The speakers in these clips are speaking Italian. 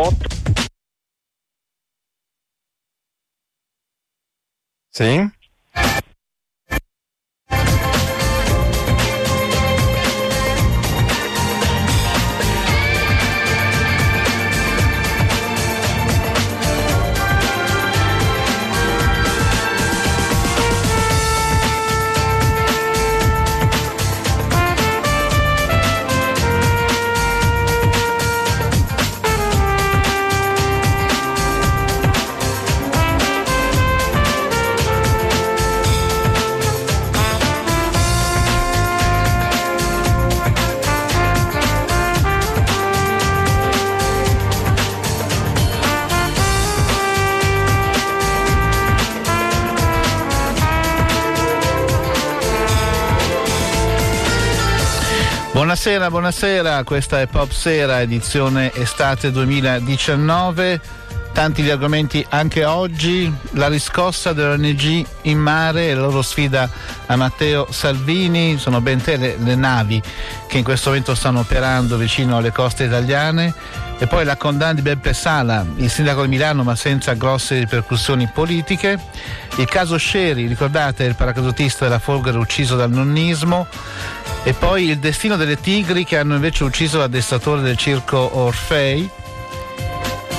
88. Sì? Buonasera, buonasera, questa è Pop Sera, edizione estate 2019. Tanti gli argomenti anche oggi, la riscossa dell'ONG in mare e la loro sfida a Matteo Salvini, sono ben tre le, le navi che in questo momento stanno operando vicino alle coste italiane e poi la condanna di Beppe Sala, il sindaco di Milano ma senza grosse ripercussioni politiche, il caso Sceri, ricordate il paracadutista della Folgore ucciso dal nonnismo, e poi il destino delle tigri che hanno invece ucciso l'addestratore del circo Orfei.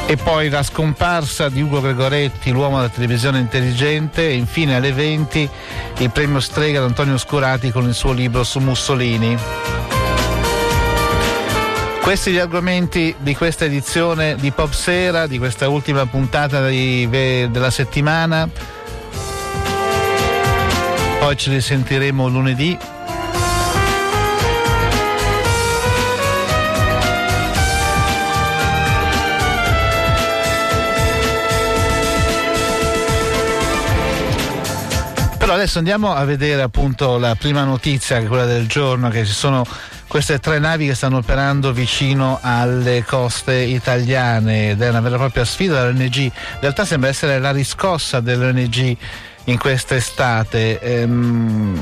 E poi la scomparsa di Ugo Gregoretti, l'uomo della televisione intelligente, e infine alle 20 il premio Strega di Antonio Scurati con il suo libro su Mussolini. Questi gli argomenti di questa edizione di Pop Sera, di questa ultima puntata di, della settimana. Poi ci risentiremo lunedì Allora adesso andiamo a vedere appunto la prima notizia, quella del giorno, che ci sono queste tre navi che stanno operando vicino alle coste italiane ed è una vera e propria sfida dell'ONG. In realtà sembra essere la riscossa dell'ONG in quest'estate. Ehm,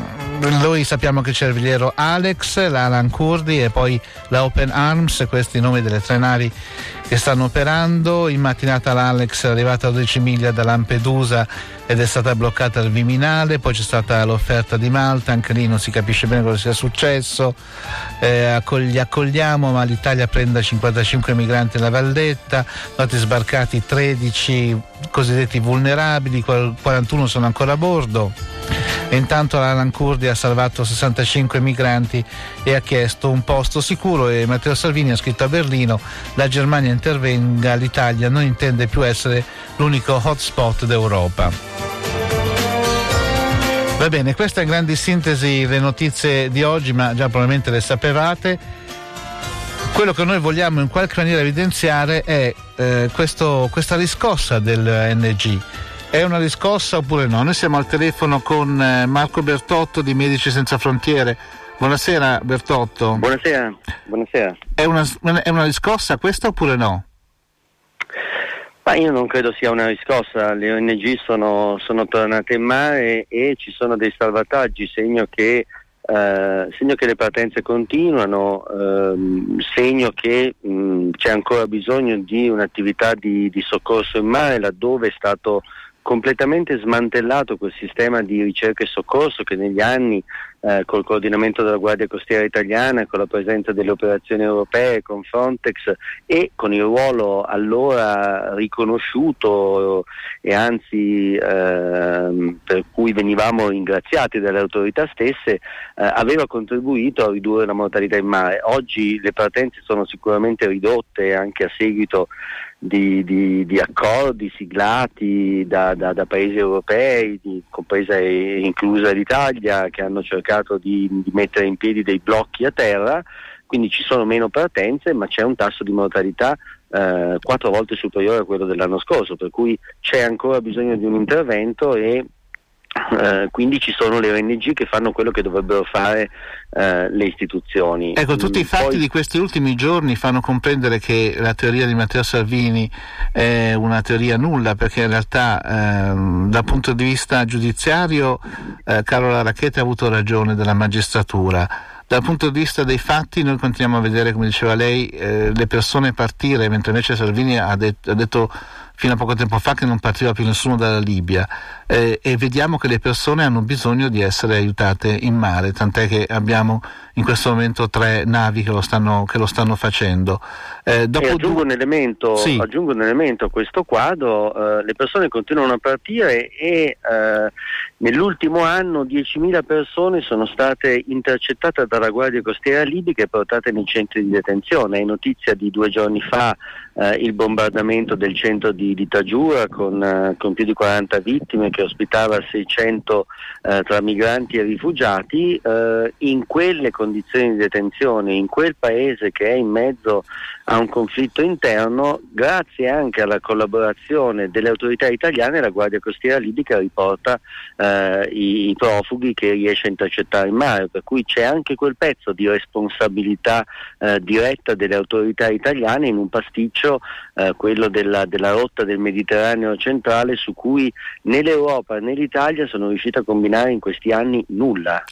noi sappiamo che c'è il veliero Alex, la Alan Kurdi e poi la Open Arms, questi i nomi delle tre navi che stanno operando. In mattinata l'Alex è arrivata a 12 miglia da Lampedusa ed è stata bloccata al Viminale, poi c'è stata l'offerta di Malta, anche lì non si capisce bene cosa sia successo, eh, li accogliamo ma l'Italia prende 55 migranti alla Valletta, stati sbarcati 13 cosiddetti vulnerabili, 41 sono ancora a bordo. E intanto l'Alan Kurdi ha salvato 65 migranti e ha chiesto un posto sicuro e Matteo Salvini ha scritto a Berlino la Germania intervenga, l'Italia non intende più essere l'unico hotspot d'Europa. Va bene, queste in grandi sintesi le notizie di oggi, ma già probabilmente le sapevate. Quello che noi vogliamo in qualche maniera evidenziare è eh, questo, questa riscossa del NG è una riscossa oppure no? Noi siamo al telefono con eh, Marco Bertotto di Medici Senza Frontiere. Buonasera Bertotto. Buonasera. Buonasera. È, una, è una riscossa questa oppure no? Ma io non credo sia una riscossa, le ONG sono, sono tornate in mare e ci sono dei salvataggi, segno che, eh, segno che le partenze continuano, ehm, segno che mh, c'è ancora bisogno di un'attività di, di soccorso in mare laddove è stato completamente smantellato quel sistema di ricerca e soccorso che negli anni eh, col coordinamento della Guardia Costiera Italiana, con la presenza delle operazioni europee, con Frontex e con il ruolo allora riconosciuto e anzi eh, per cui venivamo ringraziati dalle autorità stesse, eh, aveva contribuito a ridurre la mortalità in mare. Oggi le partenze sono sicuramente ridotte anche a seguito di, di, di accordi siglati da, da, da paesi europei, di, compresa e inclusa l'Italia, che hanno cercato di, di mettere in piedi dei blocchi a terra, quindi ci sono meno partenze, ma c'è un tasso di mortalità eh, quattro volte superiore a quello dell'anno scorso, per cui c'è ancora bisogno di un intervento e eh, quindi ci sono le ONG che fanno quello che dovrebbero fare eh, le istituzioni. Ecco, tutti i fatti Poi... di questi ultimi giorni fanno comprendere che la teoria di Matteo Salvini è una teoria nulla, perché in realtà ehm, dal punto di vista giudiziario eh, Carola Racchetti ha avuto ragione della magistratura Dal punto di vista dei fatti noi continuiamo a vedere, come diceva lei, eh, le persone partire, mentre invece Salvini ha, det- ha detto fino a poco tempo fa che non partiva più nessuno dalla Libia eh, e vediamo che le persone hanno bisogno di essere aiutate in mare, tant'è che abbiamo in questo momento tre navi che lo stanno, che lo stanno facendo. Eh, aggiungo, un elemento, sì. aggiungo, un elemento, a questo quadro, eh, le persone continuano a partire e eh, nell'ultimo anno 10.000 persone sono state intercettate dalla Guardia Costiera libica e portate nei centri di detenzione. È notizia di due giorni fa eh, il bombardamento del centro di, di Tajura con, eh, con, più di 40 vittime che ospitava 600 eh, tra migranti e rifugiati, eh, in quelle condizioni di detenzione, in quel paese che è in mezzo a un conflitto interno, grazie anche alla collaborazione delle autorità italiane la Guardia Costiera libica riporta eh, i, i, profughi che riesce a intercettare in mare, per cui c'è anche quel pezzo di responsabilità eh, diretta delle autorità italiane in un pasticcio, eh, quello della, della rotta del Mediterraneo centrale, su cui né l'Europa né l'Italia sono riuscite a combinare in questi anni nulla.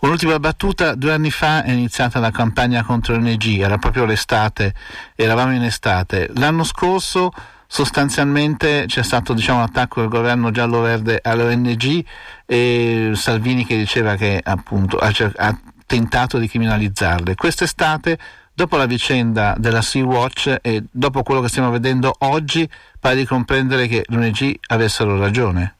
Un'ultima battuta, due anni fa è iniziata la campagna contro l'ONG, era proprio l'estate, eravamo in estate. L'anno scorso sostanzialmente c'è stato diciamo, un attacco del governo giallo-verde all'ONG e Salvini che diceva che appunto ha, ha tentato di criminalizzarle. Quest'estate, dopo la vicenda della Sea-Watch e dopo quello che stiamo vedendo oggi, pare di comprendere che l'ONG avessero ragione.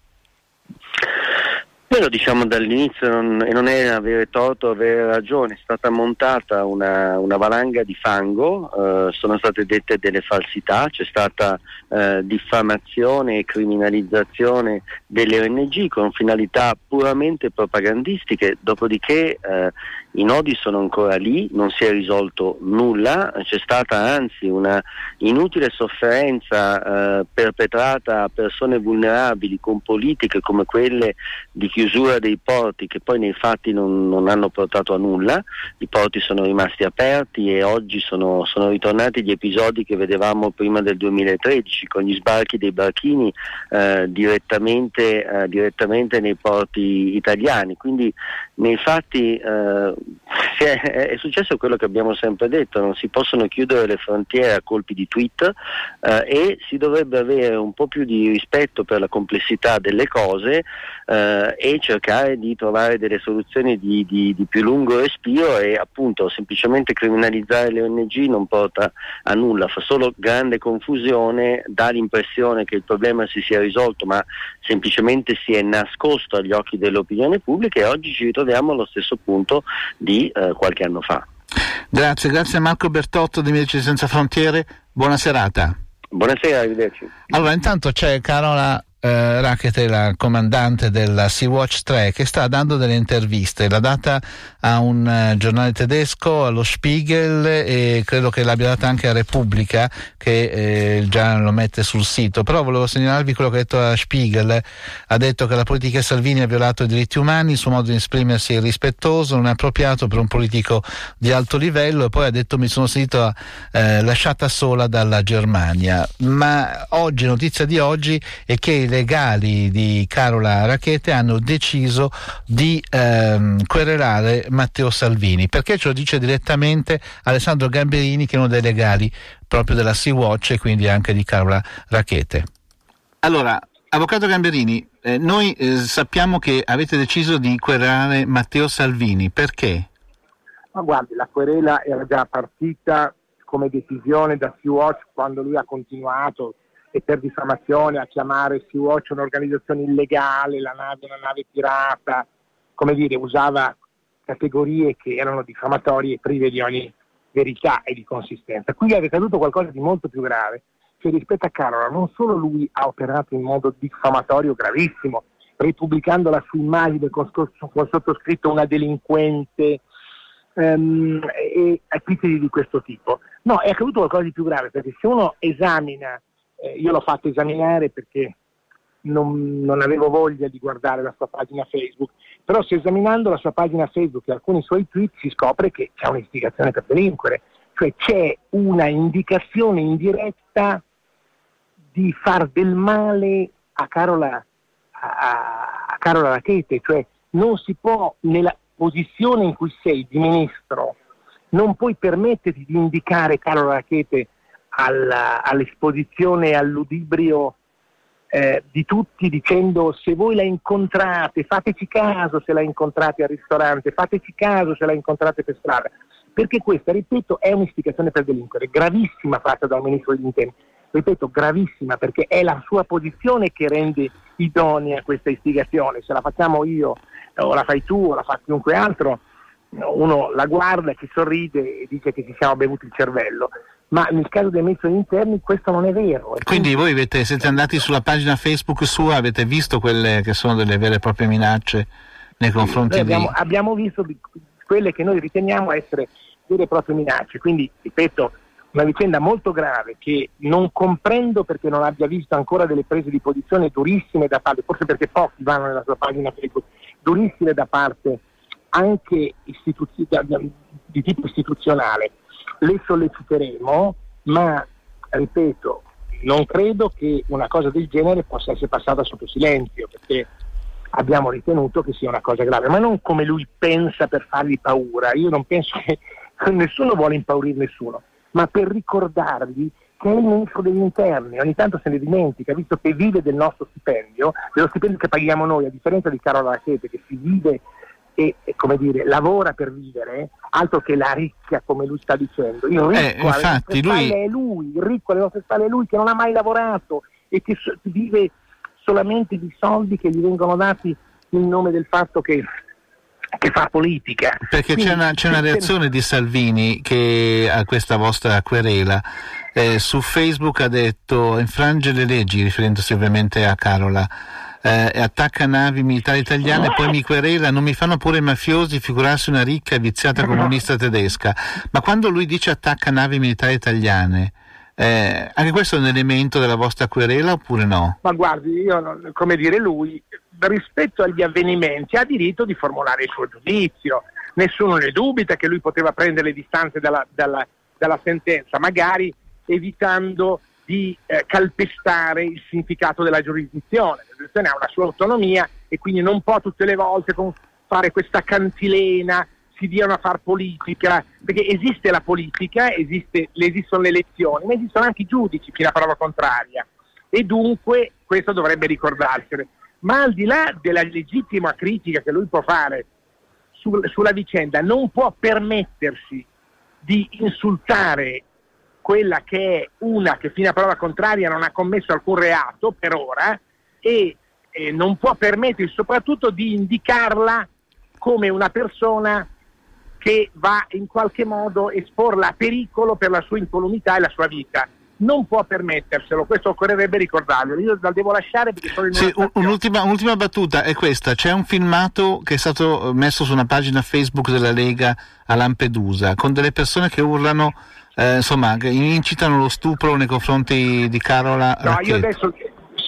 Noi diciamo dall'inizio non, e non è avere torto o avere ragione, è stata montata una, una valanga di fango, eh, sono state dette delle falsità, c'è stata eh, diffamazione e criminalizzazione delle ONG con finalità puramente propagandistiche, dopodiché eh, i nodi sono ancora lì, non si è risolto nulla, c'è stata anzi una inutile sofferenza eh, perpetrata a persone vulnerabili con politiche come quelle di chiusura dei porti che poi nei fatti non, non hanno portato a nulla, i porti sono rimasti aperti e oggi sono, sono ritornati gli episodi che vedevamo prima del 2013 con gli sbarchi dei barchini eh, direttamente, eh, direttamente, nei porti italiani. Quindi nei fatti eh, è, successo quello che abbiamo sempre detto, non si possono chiudere le frontiere a colpi di tweet eh, e si dovrebbe avere un po' più di rispetto per la complessità delle cose eh, e cercare di trovare delle soluzioni di, di, di, più lungo respiro e appunto semplicemente criminalizzare le ONG non porta a nulla, fa solo grande confusione, dà l'impressione che il problema si sia risolto ma semplicemente si è nascosto agli occhi dell'opinione pubblica e oggi ci ritroviamo allo stesso punto di eh, qualche anno fa. Grazie, grazie a Marco Bertotto di Medici Senza Frontiere, buona serata. Buonasera, arrivederci. Allora, intanto c'è Carola eh, Racket è la comandante della Sea-Watch 3 che sta dando delle interviste, l'ha data a un uh, giornale tedesco, allo Spiegel e credo che l'abbia data anche a Repubblica che eh, già lo mette sul sito, però volevo segnalarvi quello che ha detto a Spiegel, ha detto che la politica Salvini ha violato i diritti umani, il suo modo di esprimersi è irrispettoso, non è appropriato per un politico di alto livello. E poi ha detto mi sono sentito eh, lasciata sola dalla Germania, ma oggi, notizia di oggi è che legali di Carola Racchete hanno deciso di ehm, querelare Matteo Salvini. Perché ce lo dice direttamente Alessandro Gamberini, che è uno dei legali proprio della Sea-Watch e quindi anche di Carola Racchete. Allora, Avvocato Gamberini, eh, noi eh, sappiamo che avete deciso di querelare Matteo Salvini, perché? Ma guardi, la querela era già partita come decisione da Sea-Watch quando lui ha continuato e per diffamazione a chiamare Sea-Watch un'organizzazione illegale, la nave una nave pirata, come dire, usava categorie che erano diffamatorie prive di ogni verità e di consistenza. Qui è accaduto qualcosa di molto più grave, cioè rispetto a Carola non solo lui ha operato in modo diffamatorio gravissimo, ripubblicandola su immagine con, con sottoscritto una delinquente um, e epiteti di questo tipo. No, è accaduto qualcosa di più grave, perché se uno esamina eh, io l'ho fatto esaminare perché non, non, avevo voglia di guardare la sua pagina Facebook, però se esaminando la sua pagina Facebook e alcuni suoi tweet si scopre che c'è un'istigazione per delinquere, cioè c'è una indicazione indiretta di far del male a Carola, a, a Carola Rachete, cioè non si può, nella, posizione in cui sei di ministro non puoi permetterti di indicare Carlo Rachete alla, all'esposizione e al ludibrio eh, di tutti dicendo se voi la incontrate, fateci caso se la incontrate al ristorante, fateci caso se la incontrate per strada, perché questa, ripeto, è un'istigazione per delinquere, gravissima fatta dal Ministro degli Interni, ripeto, gravissima perché è la sua posizione che rende idonea questa istigazione, se la facciamo io o la fai tu o la fa chiunque altro, uno la guarda, ci sorride e dice che ci siamo bevuti il cervello ma nel caso dei degli interni questo non è vero. Quindi, quindi voi avete, siete andati sulla pagina Facebook sua, avete visto quelle che sono delle vere e proprie minacce nei confronti sì, abbiamo, di... Abbiamo visto quelle che noi riteniamo essere vere e proprie minacce, quindi ripeto, una vicenda molto grave che non comprendo perché non abbia visto ancora delle prese di posizione durissime da parte, forse perché pochi vanno nella sua pagina Facebook, durissime da parte anche istituzi- di tipo istituzionale le solleciteremo, ma ripeto, non credo che una cosa del genere possa essere passata sotto silenzio, perché abbiamo ritenuto che sia una cosa grave, ma non come lui pensa per fargli paura. Io non penso che nessuno vuole impaurire nessuno, ma per ricordargli che è il ministro degli interni, ogni tanto se ne dimentica, visto che vive del nostro stipendio, dello stipendio che paghiamo noi, a differenza di Carola Rachete che si vive e, come dire, lavora per vivere, altro che la ricchia come lui sta dicendo. Il ricco eh, infatti, lui... è lui, il ricco alle nostre spalle è lui che non ha mai lavorato e che so- vive solamente di soldi che gli vengono dati in nome del fatto che che fa politica. Perché Quindi, c'è, una, c'è, una, reazione di Salvini che a questa vostra querela eh, su Facebook ha detto infrange le leggi, riferendosi ovviamente a Carola eh, attacca navi militari italiane e poi mi querela, non mi fanno pure i mafiosi figurarsi una ricca e viziata comunista tedesca. Ma quando lui dice attacca navi militari italiane, eh, anche questo è un elemento della vostra querela oppure no? Ma guardi, io, come dire, lui rispetto agli avvenimenti ha diritto di formulare il suo giudizio. Nessuno ne dubita che lui poteva prendere le distanze dalla, dalla, dalla sentenza, magari evitando di eh, calpestare il significato della giurisdizione. Giurisdizione ha una sua autonomia e quindi non può tutte le volte fare questa cantilena, si diano a far politica, perché esiste la politica, esiste, esistono le elezioni, ma esistono anche i giudici fino a prova contraria e dunque questo dovrebbe ricordarsene. Ma al di là della legittima critica che lui può fare sul, sulla vicenda, non può permettersi di insultare quella che è una che fino a prova contraria non ha commesso alcun reato per ora e eh, non può permettersi soprattutto di indicarla come una persona che va in qualche modo esporla a pericolo per la sua incolumità e la sua vita. Non può permetterselo, questo occorrerebbe ricordarlo. Io la devo lasciare perché sono in sì, un'ultima, un'ultima battuta è questa: c'è un filmato che è stato messo su una pagina Facebook della Lega a Lampedusa con delle persone che urlano eh, insomma, incitano lo stupro nei confronti di Carola. No, Racchetto. io adesso,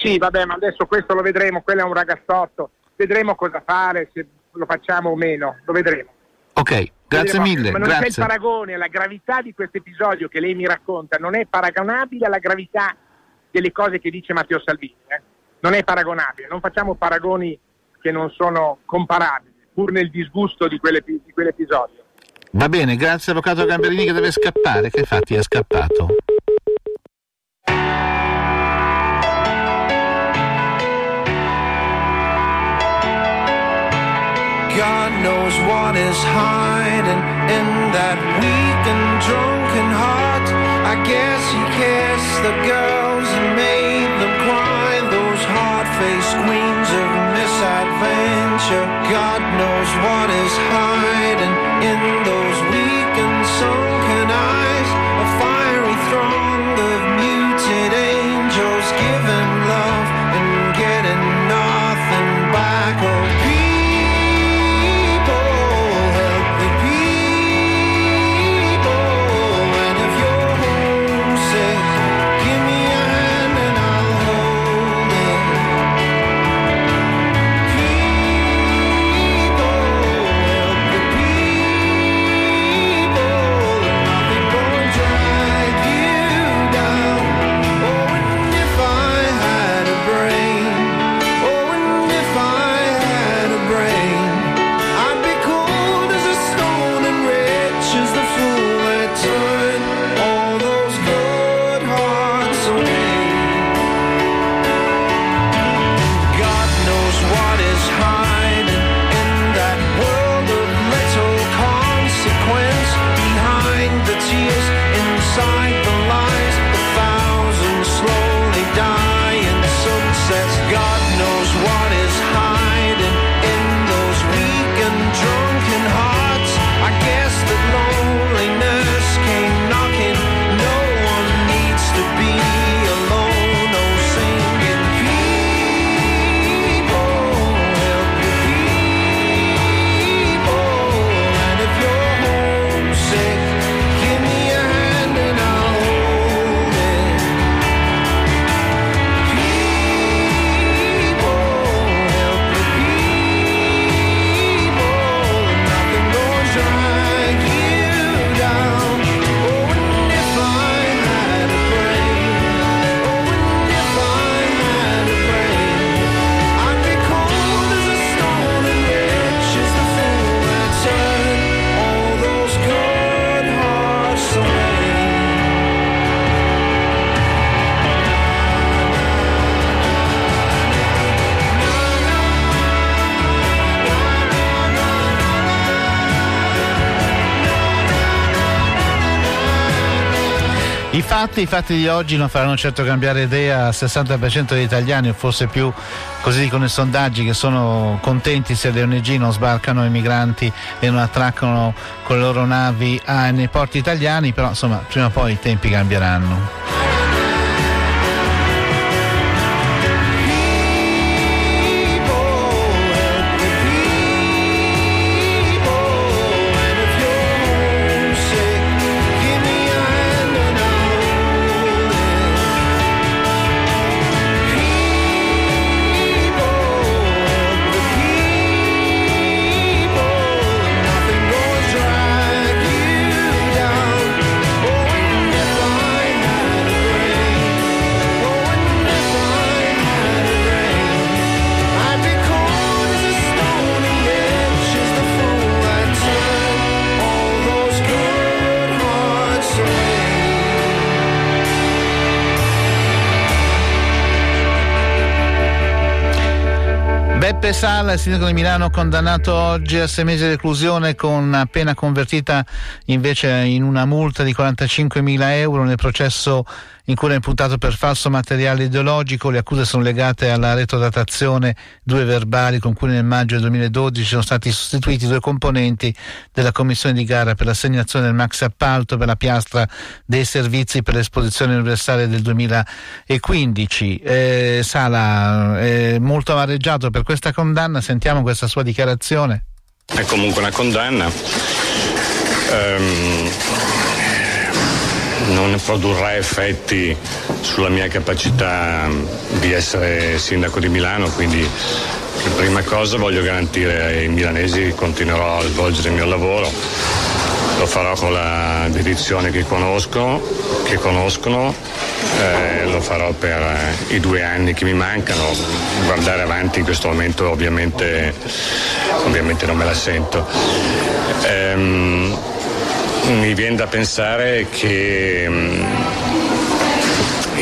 sì, vabbè, ma adesso questo lo vedremo, quello è un ragazzotto, vedremo cosa fare, se lo facciamo o meno, lo vedremo. Ok, grazie vedremo. mille. Ma non grazie. c'è il paragone, la gravità di questo episodio che lei mi racconta non è paragonabile alla gravità delle cose che dice Matteo Salvini. Eh? Non è paragonabile, non facciamo paragoni che non sono comparabili, pur nel disgusto di, di quell'episodio. Va bene, grazie avvocato Gamberini che deve scappare, che infatti è scappato. What is hiding in that weak and drunken heart. I guess he kissed the girls and made them cry. Those hard-faced queens of misadventure. God knows what is hiding in fatti, i fatti di oggi non faranno certo cambiare idea al 60% degli italiani, o forse più, così dicono i sondaggi, che sono contenti se le ONG non sbarcano i migranti e non attraccano con le loro navi nei porti italiani, però insomma prima o poi i tempi cambieranno. Beppe Sala, il sindaco di Milano, condannato oggi a sei mesi di reclusione con pena convertita invece in una multa di 45 mila euro nel processo in cui è imputato per falso materiale ideologico. Le accuse sono legate alla retrodatazione, due verbali con cui nel maggio del 2012 sono stati sostituiti due componenti della commissione di gara per l'assegnazione del max appalto per la piastra dei servizi per l'esposizione universale del 2015. Eh, Sala è molto amareggiato per questa condanna, sentiamo questa sua dichiarazione. È comunque una condanna. Um non produrrà effetti sulla mia capacità di essere sindaco di Milano, quindi prima cosa voglio garantire ai milanesi che continuerò a svolgere il mio lavoro. Lo farò con la dedizione che conosco, che conoscono, eh, lo farò per eh, i due anni che mi mancano. Guardare avanti in questo momento ovviamente, ovviamente non me la sento. Ehm, mi viene da pensare che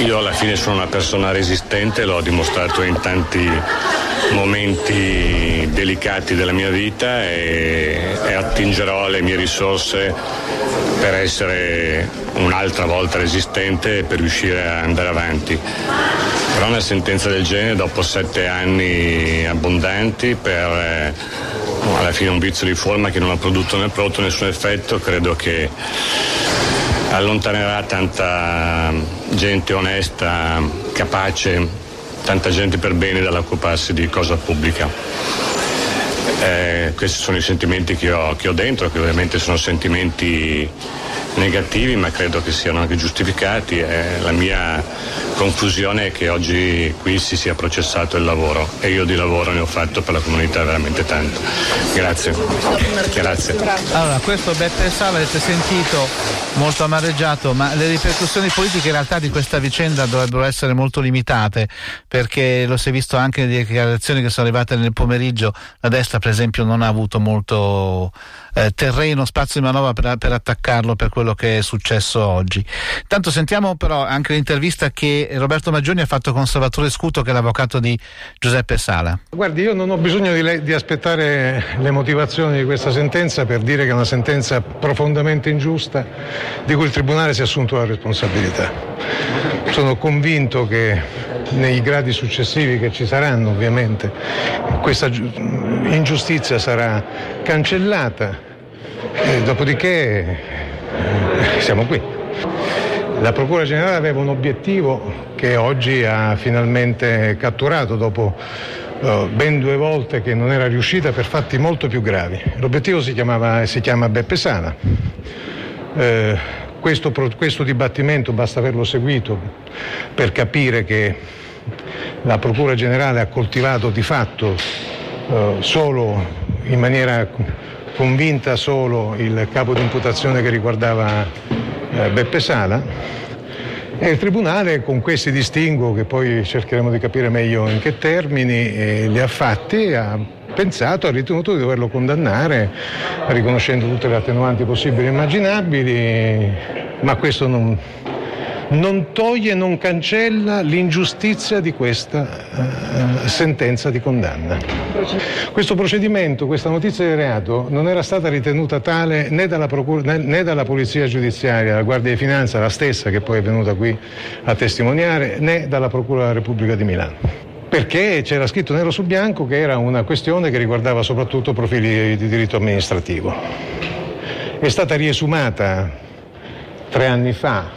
io alla fine sono una persona resistente, l'ho dimostrato in tanti momenti delicati della mia vita e, e attingerò alle mie risorse per essere un'altra volta resistente e per riuscire a andare avanti. Però una sentenza del genere dopo sette anni abbondanti per eh, alla fine un vizio di forma che non ha prodotto, né prodotto nessun effetto, credo che allontanerà tanta gente onesta, capace, tanta gente per bene dall'occuparsi di cosa pubblica. Eh, questi sono i sentimenti che ho, che ho dentro, che ovviamente sono sentimenti negativi, ma credo che siano anche giustificati. Eh, la mia confusione è che oggi qui si sia processato il lavoro e io di lavoro ne ho fatto per la comunità veramente tanto. Grazie. Grazie. Allora, questo Beppe Sala avete sentito molto amareggiato, ma le ripercussioni politiche in realtà di questa vicenda dovrebbero essere molto limitate, perché lo si è visto anche nelle dichiarazioni che sono arrivate nel pomeriggio, la destra per esempio non ha avuto molto eh, terreno, spazio di manovra per, per, attaccarlo per quello che è successo oggi. Tanto sentiamo però anche l'intervista che Roberto Maggioni ha fatto con Salvatore Scuto, che è l'avvocato di Giuseppe Sala. Guardi, io non ho bisogno di, le, di aspettare le motivazioni di questa sentenza per dire che è una sentenza profondamente ingiusta di cui il Tribunale si è assunto la responsabilità. Sono convinto che nei gradi successivi che ci saranno ovviamente questa ingiustizia sarà cancellata e dopodiché eh, siamo qui. La Procura Generale aveva un obiettivo che oggi ha finalmente catturato dopo uh, ben due volte che non era riuscita per fatti molto più gravi. L'obiettivo si, chiamava, si chiama Beppe Sana. Uh, questo, questo dibattimento basta averlo seguito per capire che la Procura Generale ha coltivato di fatto eh, solo in maniera convinta solo il capo di imputazione che riguardava eh, Beppe Sala. E il Tribunale con questi distinguo che poi cercheremo di capire meglio in che termini eh, li ha fatti ha pensato, ha ritenuto di doverlo condannare riconoscendo tutte le attenuanti possibili e immaginabili ma questo non, non toglie, non cancella l'ingiustizia di questa uh, sentenza di condanna. Questo procedimento, questa notizia di reato non era stata ritenuta tale né dalla, procura, né dalla Polizia Giudiziaria, la Guardia di Finanza, la stessa che poi è venuta qui a testimoniare, né dalla Procura della Repubblica di Milano perché c'era scritto nero su bianco che era una questione che riguardava soprattutto profili di diritto amministrativo. È stata riesumata tre anni fa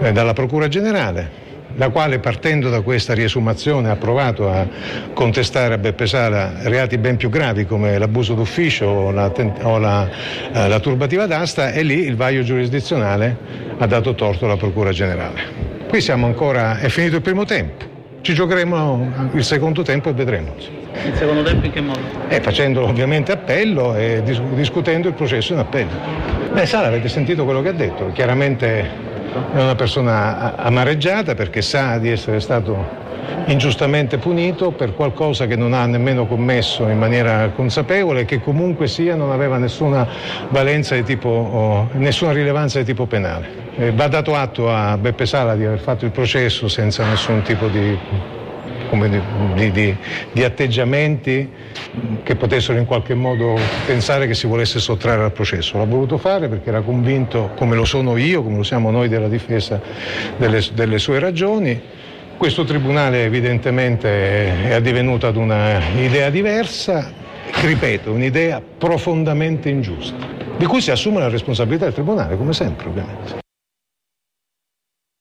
eh, dalla Procura Generale, la quale partendo da questa riesumazione ha provato a contestare a Beppe Sala reati ben più gravi come l'abuso d'ufficio o la, o la, eh, la turbativa d'asta e lì il vaglio giurisdizionale ha dato torto alla Procura Generale. Qui siamo ancora, è finito il primo tempo, ci giocheremo il secondo tempo e vedremo. Il secondo tempo in che modo? Eh, facendo ovviamente appello e dis- discutendo il processo in appello. Beh, Sala, avete sentito quello che ha detto, chiaramente è una persona amareggiata perché sa di essere stato ingiustamente punito per qualcosa che non ha nemmeno commesso in maniera consapevole e che comunque sia non aveva nessuna valenza di tipo, nessuna rilevanza di tipo penale. Eh, va dato atto a Beppe Sala di aver fatto il processo senza nessun tipo di di, di, di, atteggiamenti che potessero in qualche modo pensare che si volesse sottrarre al processo. L'ha voluto fare perché era convinto, come lo sono io, come lo siamo noi della difesa, delle, delle sue ragioni. Questo tribunale evidentemente è divenuto ad un'idea diversa, ripeto, un'idea profondamente ingiusta, di cui si assume la responsabilità del tribunale, come sempre ovviamente.